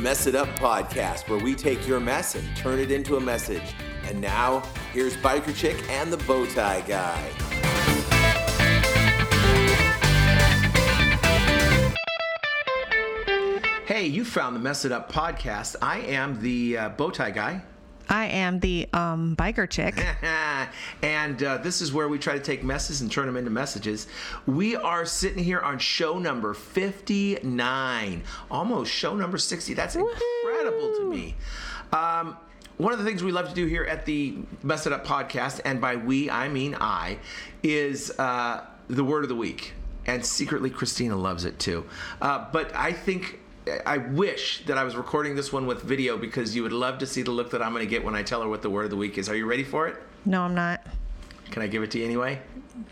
Mess It Up podcast, where we take your mess and turn it into a message. And now, here's Biker Chick and the Bowtie Guy. Hey, you found the Mess It Up podcast. I am the uh, Bowtie Guy. I am the um, biker chick. and uh, this is where we try to take messes and turn them into messages. We are sitting here on show number 59, almost show number 60. That's incredible to me. Um, one of the things we love to do here at the Mess It Up podcast, and by we, I mean I, is uh, the word of the week. And secretly, Christina loves it too. Uh, but I think I wish that I was recording this one with video because you would love to see the look that I'm going to get when I tell her what the word of the week is. Are you ready for it? No, I'm not. Can I give it to you anyway?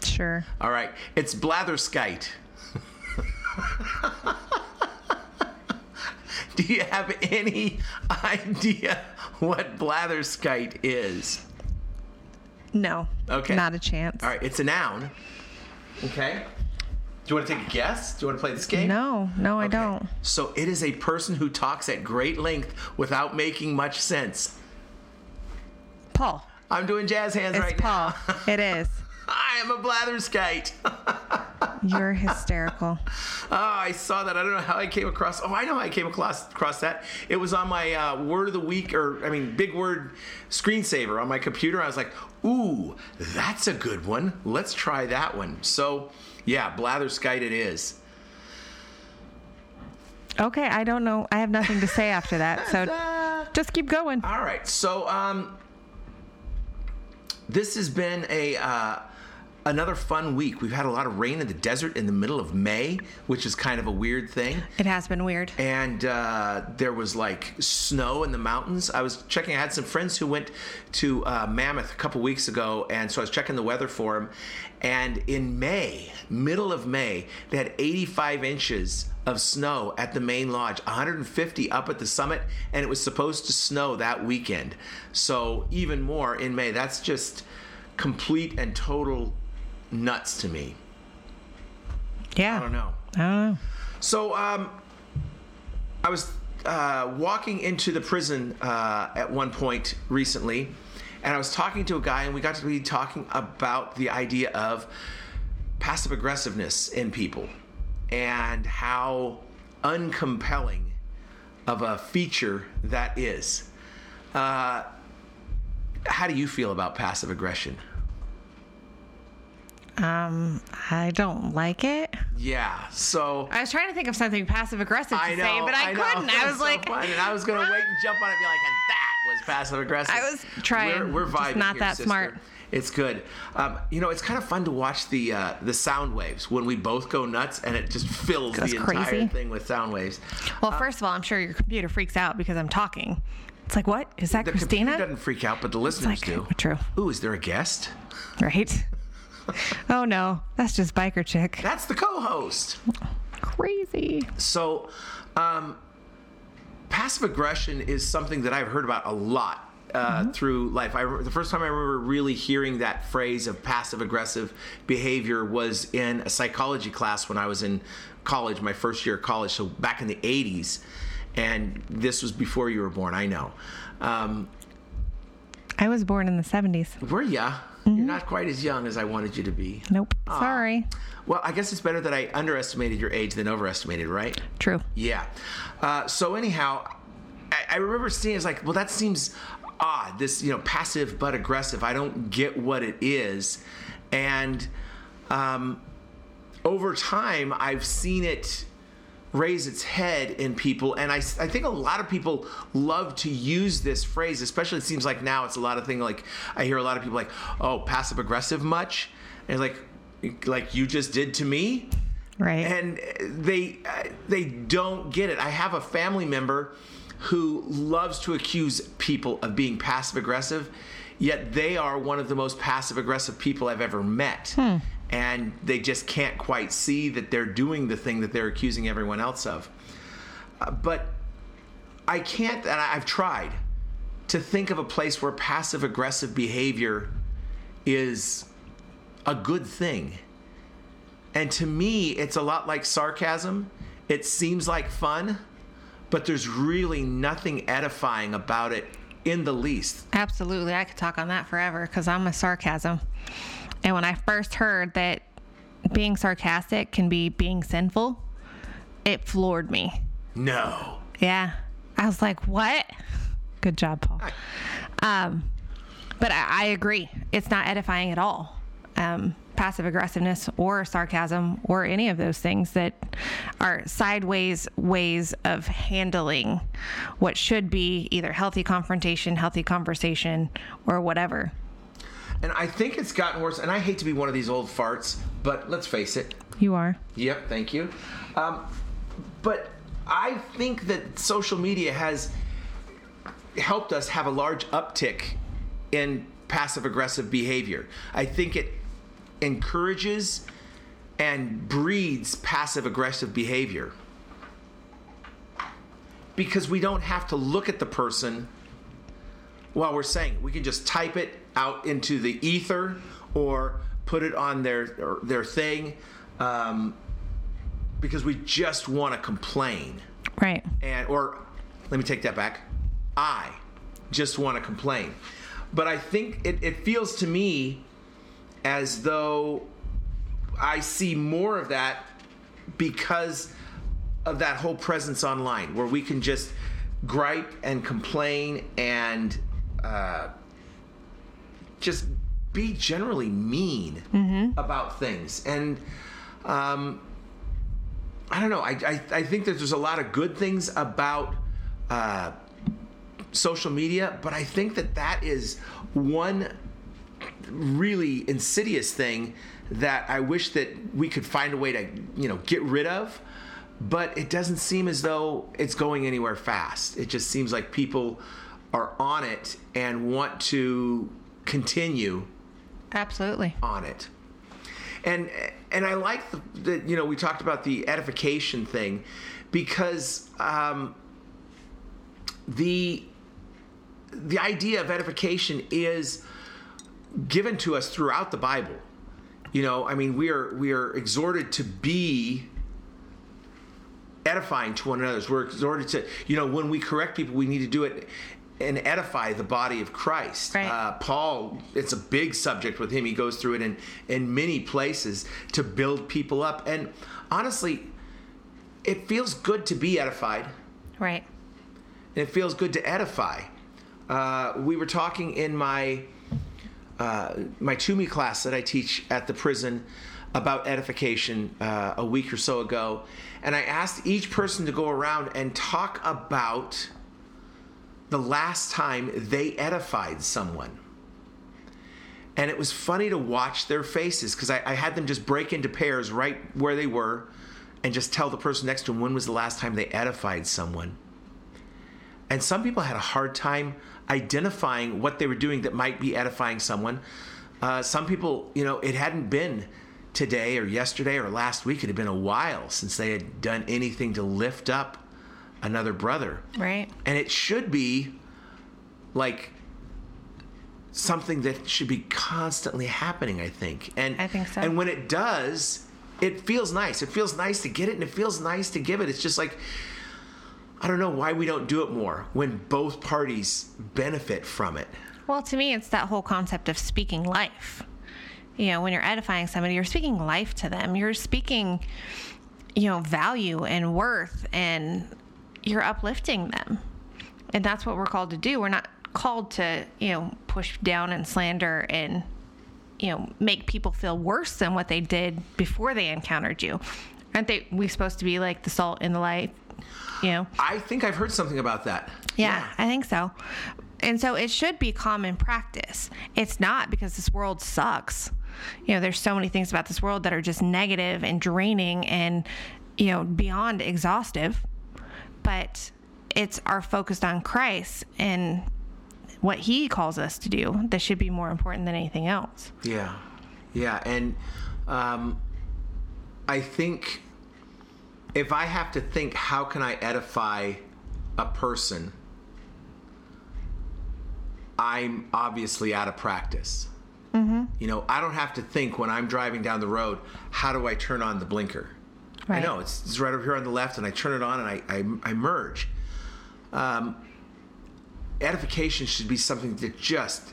Sure. All right. It's blatherskite. Do you have any idea what blatherskite is? No. Okay. Not a chance. All right. It's a noun. Okay. Do you want to take a guess? Do you want to play this game? No, no, I Okay. don't. So it is a person who talks at great length without making much sense. Paul. I'm doing jazz hands It's right Paul. now. it is. Paul. It is. I am a blatherskite. You're hysterical. Oh, I saw that. I don't know how I came across. Oh, I know how I came across across that. It was on my uh, word of the week, or I mean, big word screensaver on my computer. I was like, "Ooh, that's a good one. Let's try that one." So, yeah, blatherskite it is. Okay, I don't know. I have nothing to say after that. So just keep going. All right. So, um, this has been a uh, another fun week. We've had a lot of rain in the desert in the middle of May, which is kind of a weird thing. It has been weird. and uh, there was like snow in the mountains. I was checking. I had some friends who went to uh, Mammoth a couple weeks ago, and so I was checking the weather for them. And in May, middle of May, they had 85 inches of snow at the main lodge, 150 up at the summit, and it was supposed to snow that weekend. So even more in May. That's just complete and total nuts to me. Yeah. I don't know. I don't know. So, um, I was uh, walking into the prison uh, at one point recently, and I was talking to a guy, and we got to be talking about the idea of passive aggressiveness in people and how uncompelling of a feature that is. Uh, how do you feel about passive aggression? Um, I don't like it. Yeah, so I was trying to think of something passive aggressive to know, say, but I, know. couldn't. I was so like, fun, and I was gonna wait and jump on it, and be like, and that was passive aggressive. I was trying, We're, we're just not here, that sister. smart. It's good. Um, you know, it's kind of fun to watch the uh, the sound waves when we both go nuts, and it just fills the entire thing with sound waves. well, first of all, I'm sure your computer freaks out because I'm talking. It's like, what is that, The Christina? computer doesn't freak out, but the listeners like, do. true. Ooh, is there a guest? Right? oh no, that's just biker chick. That's the co-host. Crazy. So, um, passive aggression is something that I've heard about a lot uh, through life. I, the first time I remember really hearing that phrase of passive aggressive behavior was in a psychology class when I was in college, my first year of college. So back in the 80s. And this was before you were born, I know. Um, I was born in the 70s. were ya? You're not quite as young as I wanted you to be. Nope. Sorry. Well, I guess it's better that I underestimated your age than overestimated, right? True. Yeah. Uh, so anyhow, I, I remember seeing it's like, well, that seems odd. This, you know, passive but aggressive. I don't get what it is, and um, over time, I've seen it raise its head in people and I, I think a lot of people love to use this phrase especially it seems like now it's a lot of thing like i hear a lot of people like oh passive aggressive much and like like you just did to me Right. and they they don't get it. I have a family member who loves to accuse people of being passive aggressive, yet they are one of the most passive aggressive people I've ever met. Hmm. And they just can't quite see that they're doing the thing that they're accusing everyone else of. Uh, but I can't, and I've tried to think of a place where passive aggressive behavior is a good thing. And to me, it's a lot like sarcasm. It seems like fun, but there's really nothing edifying about it in the least. Absolutely. I could talk on that forever because I'm a sarcasm. And when I first heard that being sarcastic can be being sinful, it floored me. No. Yeah. I was like, what? Good job, Paul. Um, but I, I agree. It's not edifying at all. Um, passive aggressiveness or sarcasm or any of those things that are sideways ways of handling what should be either healthy confrontation, healthy conversation, or whatever. And I think it's gotten worse. And I hate to be one of these old farts, but let's face it. You are. Yep, thank you. Um, but I think that social media has helped us have a large uptick in passive aggressive behavior. I think it encourages and breeds passive aggressive behavior because we don't have to look at the person while we're saying it. we can just type it out into the ether or put it on their their thing um, because we just want to complain. Right. and or let me take that back. I just want to complain. But i think it, it feels to me as though i see more of that because of that whole presence online where we can just gripe and complain and uh, just be generally mean about things and um, I don't know. I, I, I think that there's a lot of good things about uh, social media, but I think that that is one really insidious thing that I wish that we could find a way to you know get rid of. But it doesn't seem as though it's going anywhere fast. It just seems like people are on it and want to continue Absolutely. on it. And and I like the, the you know we talked about the edification thing because um, the the idea of edification is given to us throughout the Bible. You know, I mean, we are we are exhorted to be edifying to one another. We're exhorted to, you know, when we correct people, we need to do it and edify the body of Christ. Right. Uh, Paul, it's a big subject with him. He goes through it in in many places to build people up. And honestly, it feels good to be edified, Right. and it feels good to edify. Uh, we were talking in my uh, my TUMI class that I teach at the prison about edification uh, a week or so ago, and I asked each person to go around and talk about the last time they edified someone. And it was funny to watch their faces because I, I had them just break into pairs right where they were and just tell the person next to them when was the last time they edified someone. And some people had a hard time identifying what they were doing that might be edifying someone. Uh, some people, you know, it hadn't been today or yesterday or last week. It had been a while since they had done anything to lift up another brother. Right. And it should be like something that should be constantly happening, I think. And I think so. And when it does, it feels nice. It feels nice to get it and it feels nice to give it. It's just like I don't know why we don't do it more when both parties benefit from it. Well, to me, it's that whole concept of speaking life. You know, when you're edifying somebody, you're speaking life to them. You're speaking, you know, value and worth, and you're uplifting them. And that's what we're called to do. We're not called to, you know, push down and slander and, you know, make people feel worse than what they did before they encountered you. Aren't they? We supposed to be like the salt in the light, you know? I think I've heard something about that. Yeah, I think so. And so it should be common practice. It's not because this world sucks. You know, there's so many things about this world that are just negative and draining and, you know, beyond exhaustive. But it's our focus on Christ and what he calls us to do that should be more important than anything else. Yeah, yeah, and um, I think if I have to think, how can I edify a person? I'm obviously out of practice. Mm-hmm. You know, I don't have to think when I'm driving down the road, how do I turn on the blinker? I know it's, it's right over here on the left, and I turn it on and I, I, I merge. um, edification should be something that just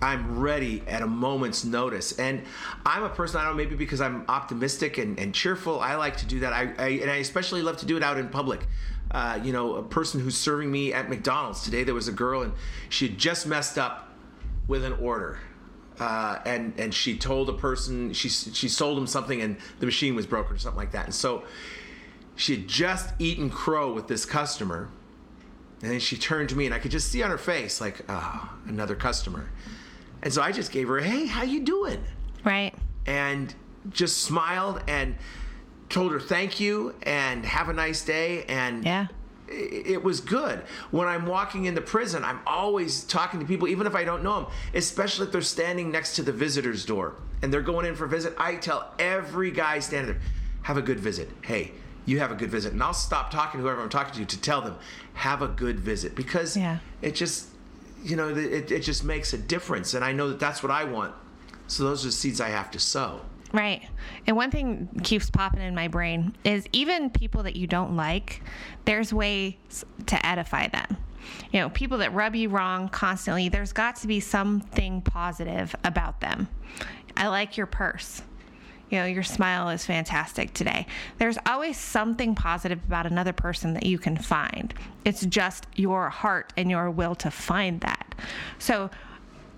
I'm ready at a moment's notice. And I'm a person, I don't know, maybe because I'm optimistic and, and cheerful, I like to do that. I, I, and I especially love to do it out in public. Uh, you know, a person who's serving me at McDonald's today, there was a girl and she had just messed up with an order. Uh, and and she told a person she she sold him something and the machine was broken or something like that. And so she had just eaten crow with this customer, and then she turned to me and I could just see on her face like, oh, another customer. And so I just gave her, hey, how you doing? Right. And just smiled and told her thank you and have a nice day. And Yeah. It was good. When I'm walking into prison, I'm always talking to people, even if I don't know them, especially if they're standing next to the visitor's door and they're going in for a visit. I tell every guy standing there, have a good visit. Hey, you have a good visit. And I'll stop talking to whoever I'm talking to to tell them, have a good visit because Yeah. it just, you know, it, it just makes a difference. And I know that that's what I want. So those are the seeds I have to sow. Right. And one thing keeps popping in my brain is even people that you don't like, there's ways to edify them. You know, people that rub you wrong constantly, there's got to be something positive about them. I like your purse. You know, your smile is fantastic today. There's always something positive about another person that you can find. It's just your heart and your will to find that. So,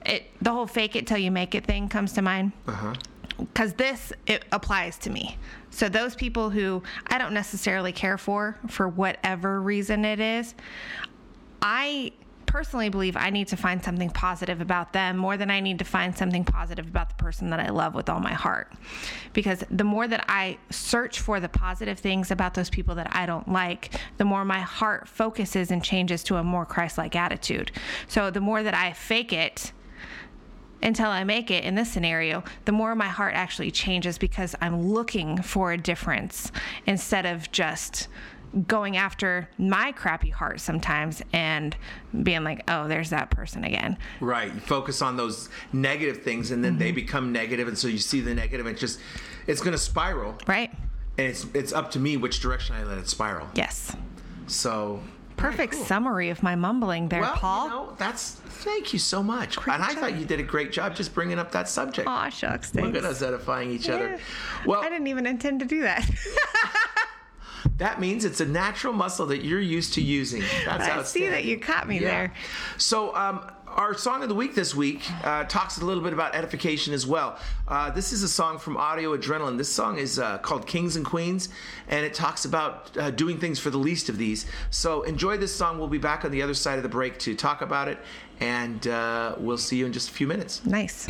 it the whole fake it till you make it thing comes to mind uh-huh. Because this it applies to me. So those people who i don't necessarily care for for whatever reason it is i personally believe i need to find something positive about them more than i need to find something positive about the person that i love with all my heart. Because the more that i search for the positive things about those people that i don't like the more my heart focuses and changes to a more christ-like attitude. So the more that i fake it until I make it in this scenario, the more my heart actually changes because I'm looking for a difference instead of just going after my crappy heart sometimes and being like, oh, there's that person again. Right. You focus on those negative things and then they Mm-hmm. become negative and so you see the negative and just it's gonna spiral. Right? And it's it's up to me which direction I let it spiral. Yes. So Perfect cool. summary of my mumbling there, well, Paul. you know, that's thank you so much. and I job. thought you did a great job just bringing up that subject. Aw, shucks. Look Thanks. at us edifying each other. Well, I didn't even intend to do that. that means it's a natural muscle that you're used to using. That's I see that you caught me Yeah. there. So, um, our song of the week this week uh, talks a little bit about edification as well. Uh, this is a song from Audio Adrenaline. This song is uh, called Kings and Queens, and it talks about uh, doing things for the least of these. So, enjoy this song. We'll be back on the other side of the break to talk about it, and uh, we'll see you in just a few minutes. Nice.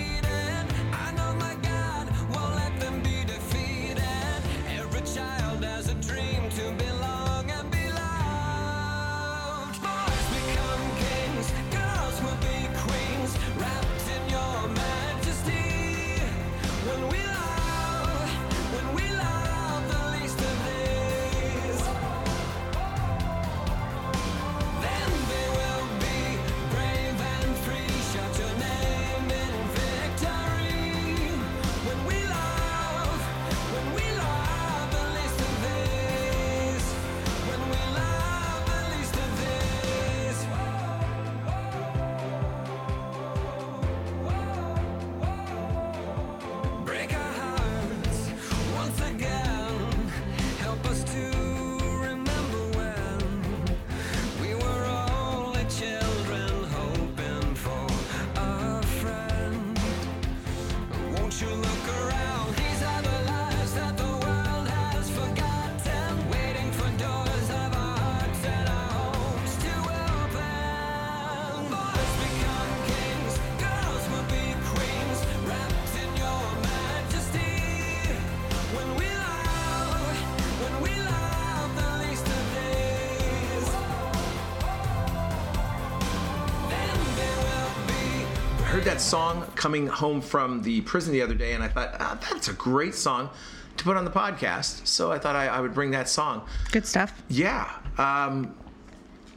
That song coming home from the prison the other day, and I thought, ah, that's a great song to put on the podcast. So I thought I, I would bring that song. Good stuff. Yeah. Um,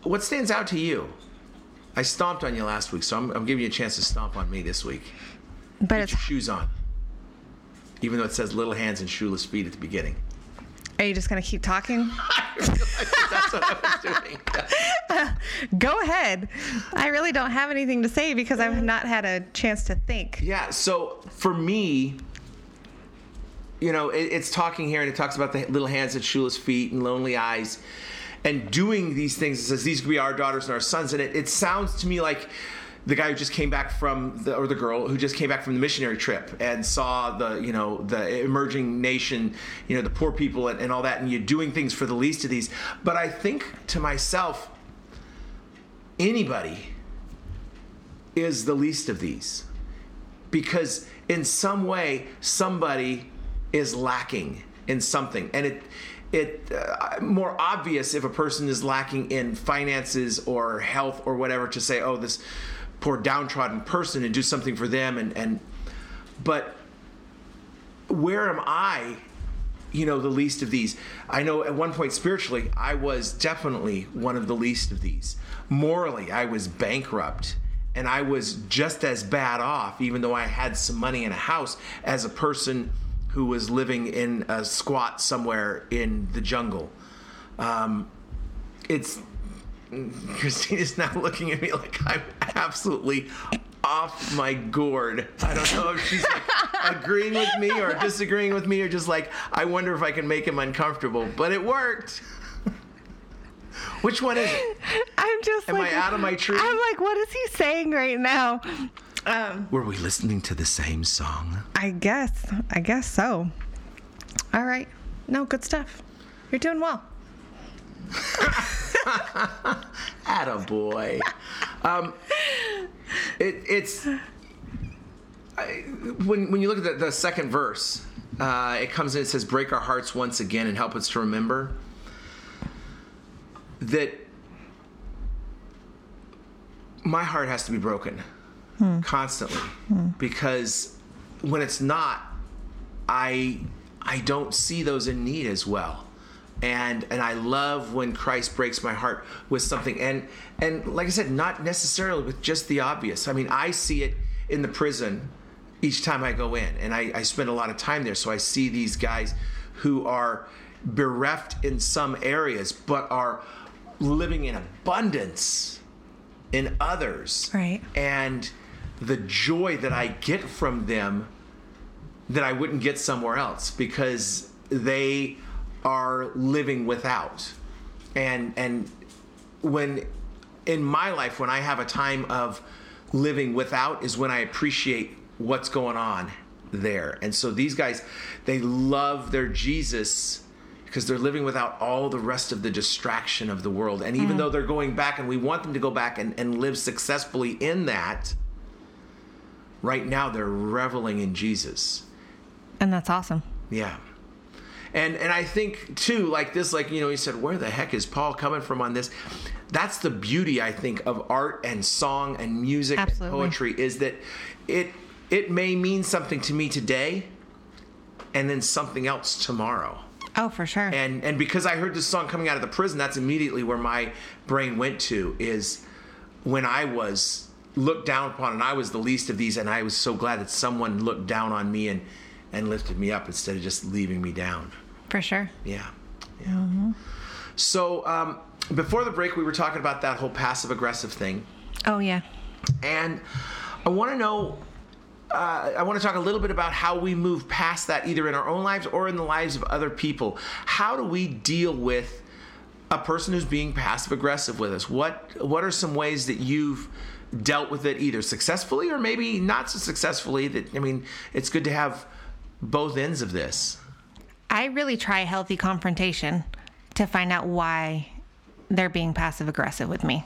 what stands out to you? I stomped on you last week, so I'm, I'm giving you a chance to stomp on me this week. But Get it's your shoes on. Even though it says little hands and shoeless feet at the beginning. Are you just gonna keep talking? That's what I was doing. Go ahead. I really don't have anything to say because I've not had a chance to think. Yeah. So for me, you know, it, it's talking here and it talks about the little hands at shoeless feet and lonely eyes and doing these things. It says these could be our daughters and our sons. And it, it sounds to me like the guy who just came back from the, or the girl who just came back from the missionary trip and saw the, you know, the emerging nation, you know, the poor people and, and all that. And you're doing things for the least of these. But I think to myself, anybody is the least of these because in some way somebody is lacking in something and it it uh, more obvious if a person is lacking in finances or health or whatever to say oh this poor downtrodden person and do something for them and and but where am i you know the least of these? I know at one point spiritually i was definitely one of the least of these. Morally i was bankrupt and i was just as bad off even though i had some money in a house as a person who was living in a squat somewhere in the jungle. Um, it's christina's now looking at me like i'm absolutely off my gourd. I don't know if she's like agreeing with me or disagreeing with me or just like, I wonder if I can make him uncomfortable. But it worked. Which one is it? I'm just Am like, I out of my tree? I'm like, what is he saying right now? Um, Were we listening to the same song? I guess, I guess so. All right. No, good stuff. You're doing well. Attaboy. um, it, it's I, when when you look at the, the second verse, uh, it comes in. It says, "Break our hearts once again and help us to remember that my heart has to be broken constantly because when it's not, I I don't see those in need as well." And and I love when Christ breaks my heart with something. And and like I said not necessarily with just the obvious. I mean I see it in the prison each time I go in. And I, I spend a lot of time there. So I see these guys who are bereft in some areas but are living in abundance in others. Right. and the joy that I get from them that I wouldn't get somewhere else because they are living without. And and when in my life when I have a time of living without is when I appreciate what's going on there. And so these guys they love their Jesus because they're living without all the rest of the distraction of the world. And even mm. though they're going back and we want them to go back and, and live successfully in that, right now they're reveling in Jesus. And that's awesome. Yeah. And and I think too, like this, like you know, he said, where the heck is Paul coming from on this? That's the beauty, I think, of art and song and music Absolutely. and poetry is that it it may mean something to me today, and then something else tomorrow. Oh, for sure. And and because I heard this song coming out of the prison, that's immediately where my brain went to is when I was looked down upon and I was the least of these and I was so glad that someone looked down on me and and lifted me up instead of just leaving me down. for sure. Yeah. Yeah. So um, before the break we were talking about that whole passive aggressive thing Oh, yeah. and I want to know. Uh, I want to talk a little bit about how we move past that, either in our own lives or in the lives of other people. How do we deal with a person who's being passive aggressive with us? What What are some ways that you've dealt with it, either successfully or maybe not so successfully? That I mean, it's good to have both ends of this. I really try healthy confrontation to find out why they're being passive aggressive with me.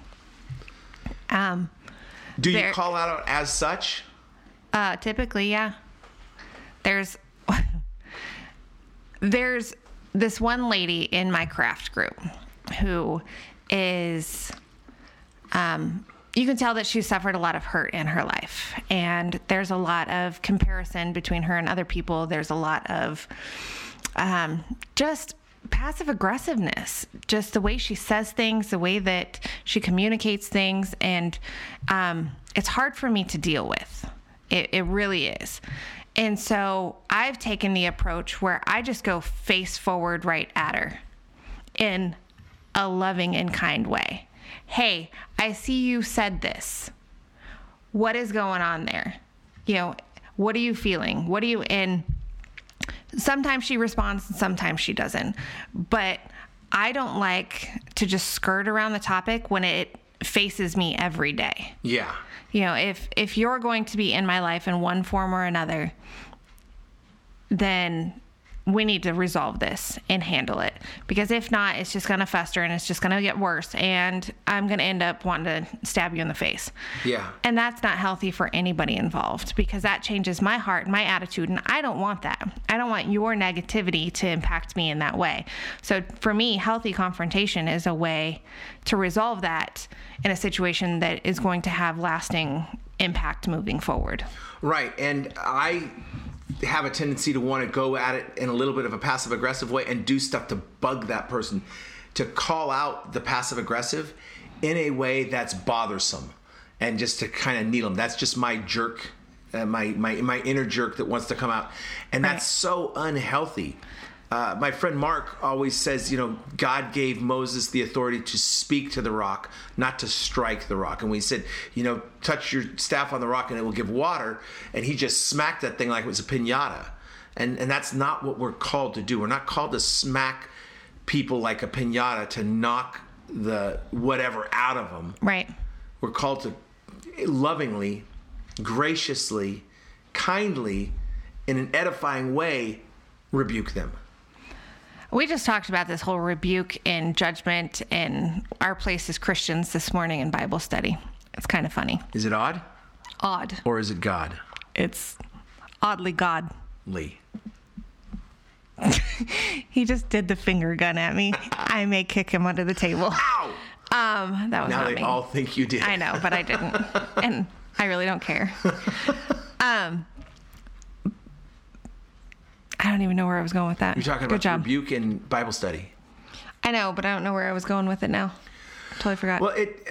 Um, Do you call out as such? Uh, typically, yeah. There's there's this one lady in my craft group who is um you can tell that she's suffered a lot of hurt in her life and there's a lot of comparison between her and other people there's a lot of um, just passive aggressiveness, just the way she says things, the way that she communicates things, and um, it's hard for me to deal with. It, it really is. And so I've taken the approach where I just go face forward right at her in a loving and kind way. Hey, I see you said this. What is going on there? You know, what are you feeling? What are you in? Sometimes she responds and sometimes she doesn't. But I don't like to just skirt around the topic when it faces me every day Yeah. you know if if you're going to be in my life in one form or another then we need to resolve this and handle it because if not it's just going to fester and it's just going to get worse and i'm going to end up wanting to stab you in the face Yeah. and that's not healthy for anybody involved because that changes my heart and my attitude. And I don't want that. I don't want your negativity to impact me in that way. So for me, healthy confrontation is a way to resolve that in a situation that is going to have lasting impact moving forward. Right. And I have a tendency to want to go at it in a little bit of a passive aggressive way and do stuff to bug that person, to call out the passive aggressive in a way that's bothersome and just to kind of needle them. That's just my jerk, uh, my, my, my inner jerk that wants to come out. And that's so unhealthy. Uh, my friend Mark always says, you know, God gave Moses the authority to speak to the rock, not to strike the rock. And we said, you know, touch your staff on the rock and it will give water. And he just smacked that thing like it was a pinata. And, and that's not what we're called to do. We're not called to smack people like a pinata to knock the whatever out of them. Right. We're called to lovingly, graciously, kindly, in an edifying way, rebuke them. We just talked about this whole rebuke and judgment in our place as Christians this morning in Bible study. It's kind of funny. Is it odd Odd. or is it God? It's oddly God. Lee. He just did the finger gun at me. I may kick him under the table. Ow! Um, that was Now not they me. all think you did. I know, but I didn't, and I really don't care. Um, I don't even know where I was going with that. You're talking Good about job. rebuke and Bible study. I know, but I don't know where I was going with it now. Totally forgot. Well, it.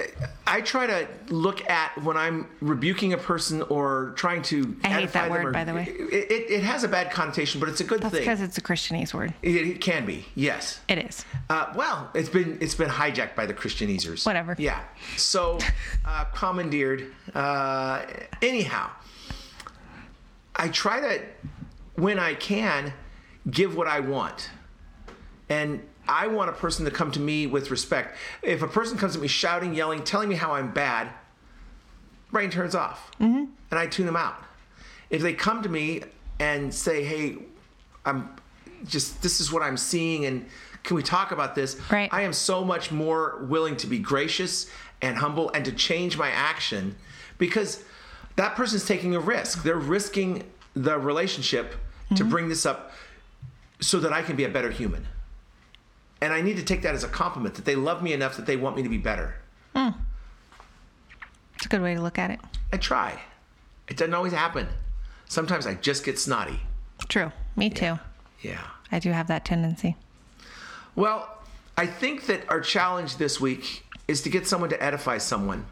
I try to look at when I'm rebuking a person or trying to. I hate that word, or- by the way. It, it, it has a bad connotation, but it's a good That's thing. because it's a Christianese word. It, it can be, yes. It is. Uh, well, it's been it's been hijacked by the Christianizers. Whatever. Yeah. So, uh, commandeered. Uh, anyhow, I try to, when I can, give what I want, and I want a person to come to me with respect. If a person comes at me shouting, yelling, telling me how I'm bad, brain turns off, mm-hmm. and I tune them out. If they come to me and say, "Hey, I'm just this is what I'm seeing and can we talk about this? Right. I am so much more willing to be gracious and humble and to change my action because that person's taking a risk. They're risking the relationship to mm-hmm. bring this up so that I can be a better human. And I need to take that as a compliment that they love me enough that they want me to be better. Mm. It's a good way to look at it. I try. It doesn't always happen. Sometimes I just get snotty. True. Me too. Yeah. I do have that tendency. Well, I think that our challenge this week is to get someone to edify someone.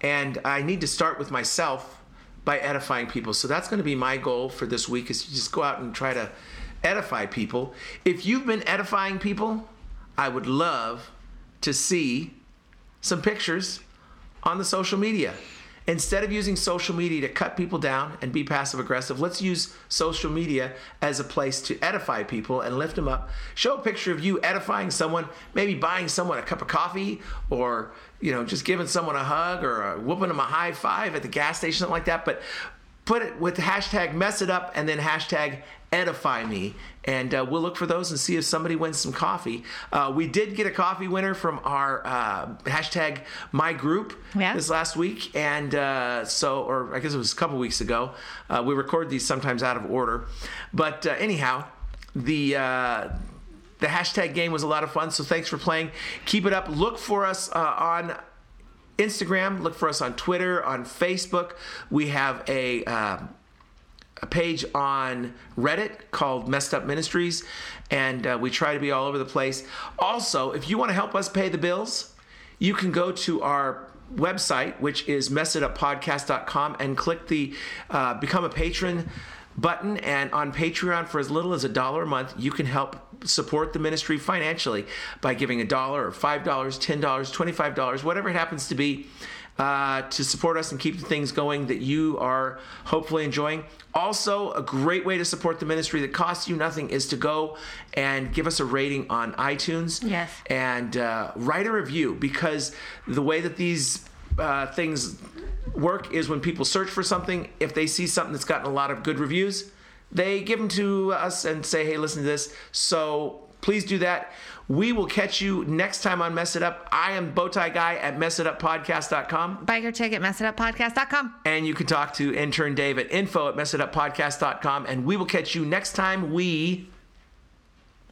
And I need to start with myself by edifying people. So that's going to be my goal for this week is to just go out and try to edify people. If you've been edifying people, I would love to see some pictures on the social media. Instead of using social media to cut people down and be passive aggressive, let's use social media as a place to edify people and lift them up. Show a picture of you edifying someone, maybe buying someone a cup of coffee or, you know, just giving someone a hug or whooping them a high five at the gas station, something like that. But put it with hashtag mess it up and then hashtag edify me and uh, we'll look for those and see if somebody wins some coffee uh, we did get a coffee winner from our uh, hashtag my group Yeah. this last week and uh, so or i guess it was a couple weeks ago uh, we record these sometimes out of order but uh, anyhow the uh, the hashtag game was a lot of fun so thanks for playing keep it up look for us uh, on Instagram. Look for us on Twitter, on Facebook. We have a, um a page on Reddit called Messed Up Ministries, and uh, we try to be all over the place. Also, if you want to help us pay the bills, you can go to our website, which is messituppodcast.com, and click the uh, Become a Patron button. And on Patreon, for as little as a dollar a month, you can help support the ministry financially by giving a dollar or $5, $10, $25, whatever it happens to be. Uh, to support us and keep the things going that you are hopefully enjoying. Also, a great way to support the ministry that costs you nothing is to go and give us a rating on iTunes. Yes. And uh, write a review because the way that these uh, things work is when people search for something, if they see something that's gotten a lot of good reviews, they give them to us and say, hey, listen to this. So please do that. We will catch you next time on Mess It Up. I am Bowtie Guy at messituppodcast.com. Biker Chick, messituppodcast.com. And you can talk to intern Dave at info at messituppodcast.com. And we will catch you next time we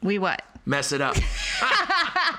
We what? mess it up.